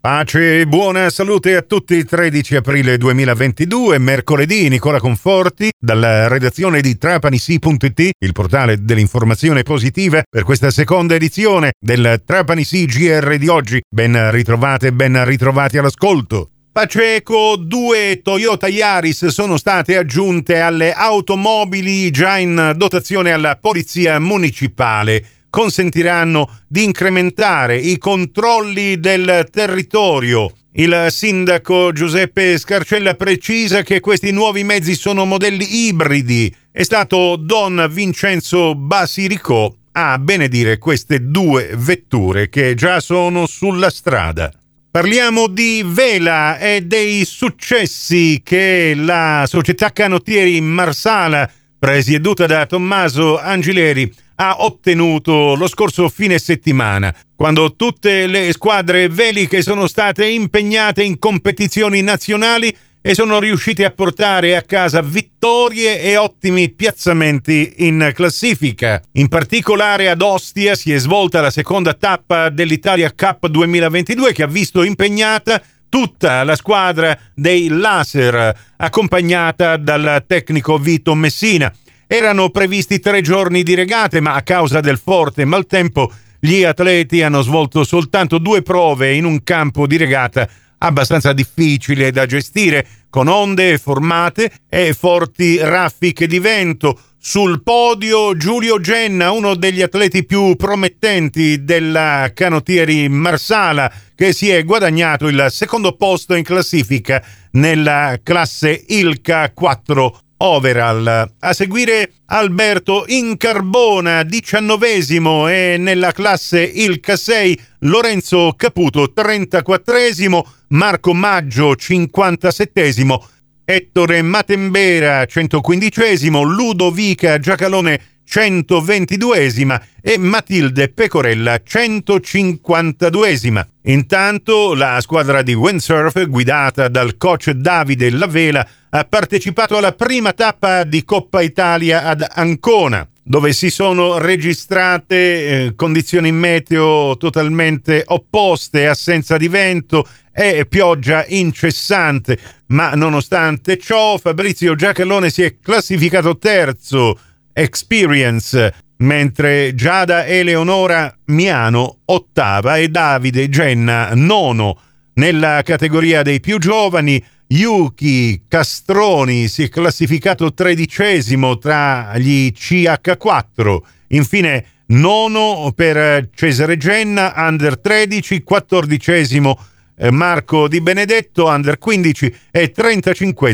Pace e buona salute a tutti. 13 aprile 2022, mercoledì, Nicola Conforti, dalla redazione di trapanisi.it, il portale dell'informazione positiva, per questa seconda edizione del Trapanisi GR di oggi. Ben ritrovate e ben ritrovati all'ascolto. Paceco, due Toyota Yaris sono state aggiunte alle automobili già in dotazione alla Polizia Municipale consentiranno di incrementare i controlli del territorio. Il sindaco Giuseppe Scarcella precisa che questi nuovi mezzi sono modelli ibridi. È stato Don Vincenzo Basirico a benedire queste due vetture che già sono sulla strada. Parliamo di Vela e dei successi che la società canottieri Marsala, presieduta da Tommaso Angileri, ha ottenuto lo scorso fine settimana, quando tutte le squadre veliche sono state impegnate in competizioni nazionali e sono riuscite a portare a casa vittorie e ottimi piazzamenti in classifica. In particolare ad Ostia si è svolta la seconda tappa dell'Italia Cup 2022 che ha visto impegnata tutta la squadra dei Laser, accompagnata dal tecnico Vito Messina. Erano previsti tre giorni di regate, ma a causa del forte maltempo gli atleti hanno svolto soltanto due prove in un campo di regata abbastanza difficile da gestire, con onde formate e forti raffiche di vento. Sul podio Giulio Genna, uno degli atleti più promettenti della canottieri Marsala, che si è guadagnato il secondo posto in classifica nella classe Ilca 4 overall. A seguire Alberto Incarbona, diciannovesimo e nella classe Ilca 6 Lorenzo Caputo, 34esimo, Marco Maggio, 57esimo, Ettore Matembera, 115esimo, Ludovica Giacalone, 122esima e Matilde Pecorella 152esima. Intanto la squadra di windsurf guidata dal coach Davide Lavela ha partecipato alla prima tappa di Coppa Italia ad Ancona dove si sono registrate eh, condizioni meteo totalmente opposte, assenza di vento e pioggia incessante, ma nonostante ciò Fabrizio Giacallone si è classificato terzo Experience, mentre Giada Eleonora Miano ottava e Davide Genna nono. Nella categoria dei più giovani, Yuki Castroni si è classificato tredicesimo tra gli CH4. Infine, nono per Cesare Genna, under 13, quattordicesimo eh, Marco Di Benedetto, under 15 e 35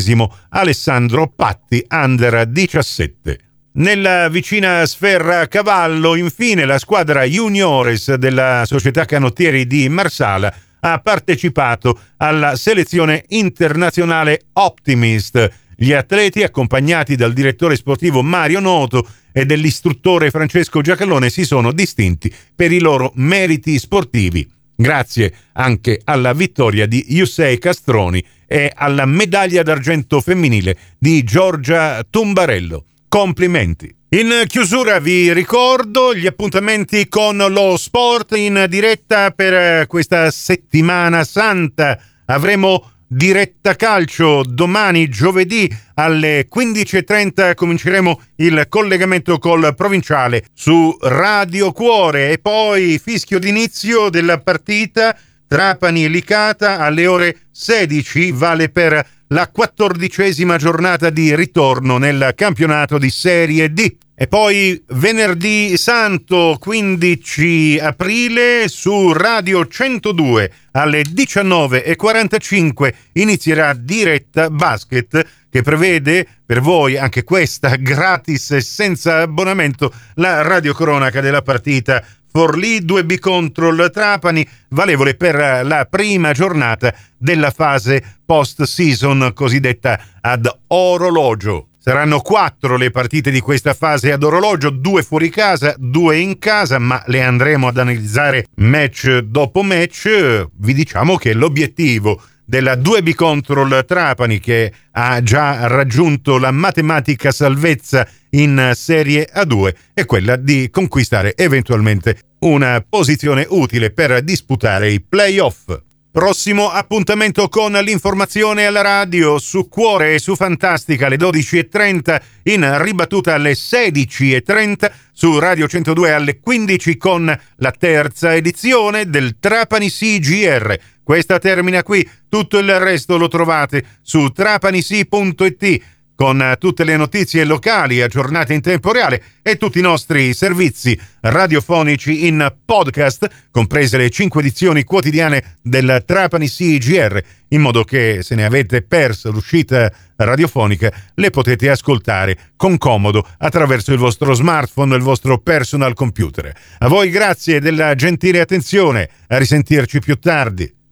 Alessandro Patti, under 17. Nella vicina Sferra Cavallo, infine, la squadra juniores della società canottieri di Marsala ha partecipato alla selezione internazionale Optimist. Gli atleti, accompagnati dal direttore sportivo Mario Noto e dell'istruttore Francesco Giacallone, si sono distinti per i loro meriti sportivi. Grazie anche alla vittoria di Yusei Castroni e alla medaglia d'argento femminile di Giorgia Tumbarello. Complimenti. In chiusura vi ricordo gli appuntamenti con lo sport in diretta per questa settimana santa. Avremo diretta calcio domani giovedì alle 15.30 cominceremo il collegamento col provinciale su Radio Cuore e poi fischio d'inizio della partita Trapani Licata alle ore 16 vale per la quattordicesima giornata di ritorno nel campionato di Serie D. E poi venerdì santo 15 aprile su Radio 102 alle 19.45 inizierà diretta basket che prevede per voi anche questa gratis e senza abbonamento la radiocronaca della partita Forlì 2B contro il Trapani, valevole per la prima giornata della fase post-season cosiddetta ad orologio. Saranno quattro le partite di questa fase ad orologio, due fuori casa, due in casa, ma le andremo ad analizzare match dopo match. Vi diciamo che l'obiettivo della 2B Control Trapani che ha già raggiunto la matematica salvezza in Serie A2 è quella di conquistare eventualmente una posizione utile per disputare i playoff. Prossimo appuntamento con l'informazione alla radio su Cuore e su Fantastica alle 12.30, in ribattuta alle 16.30, su Radio 102 alle 15 con la terza edizione del Trapani CGR. Questa termina qui, tutto il resto lo trovate su trapanisi.it con eh, tutte le notizie locali aggiornate in tempo reale e tutti i nostri servizi radiofonici in podcast, comprese le cinque edizioni quotidiane del Trapani CGR, in modo che se ne avete perso l'uscita radiofonica le potete ascoltare con comodo attraverso il vostro smartphone o il vostro personal computer. A voi grazie della gentile attenzione, a risentirci più tardi.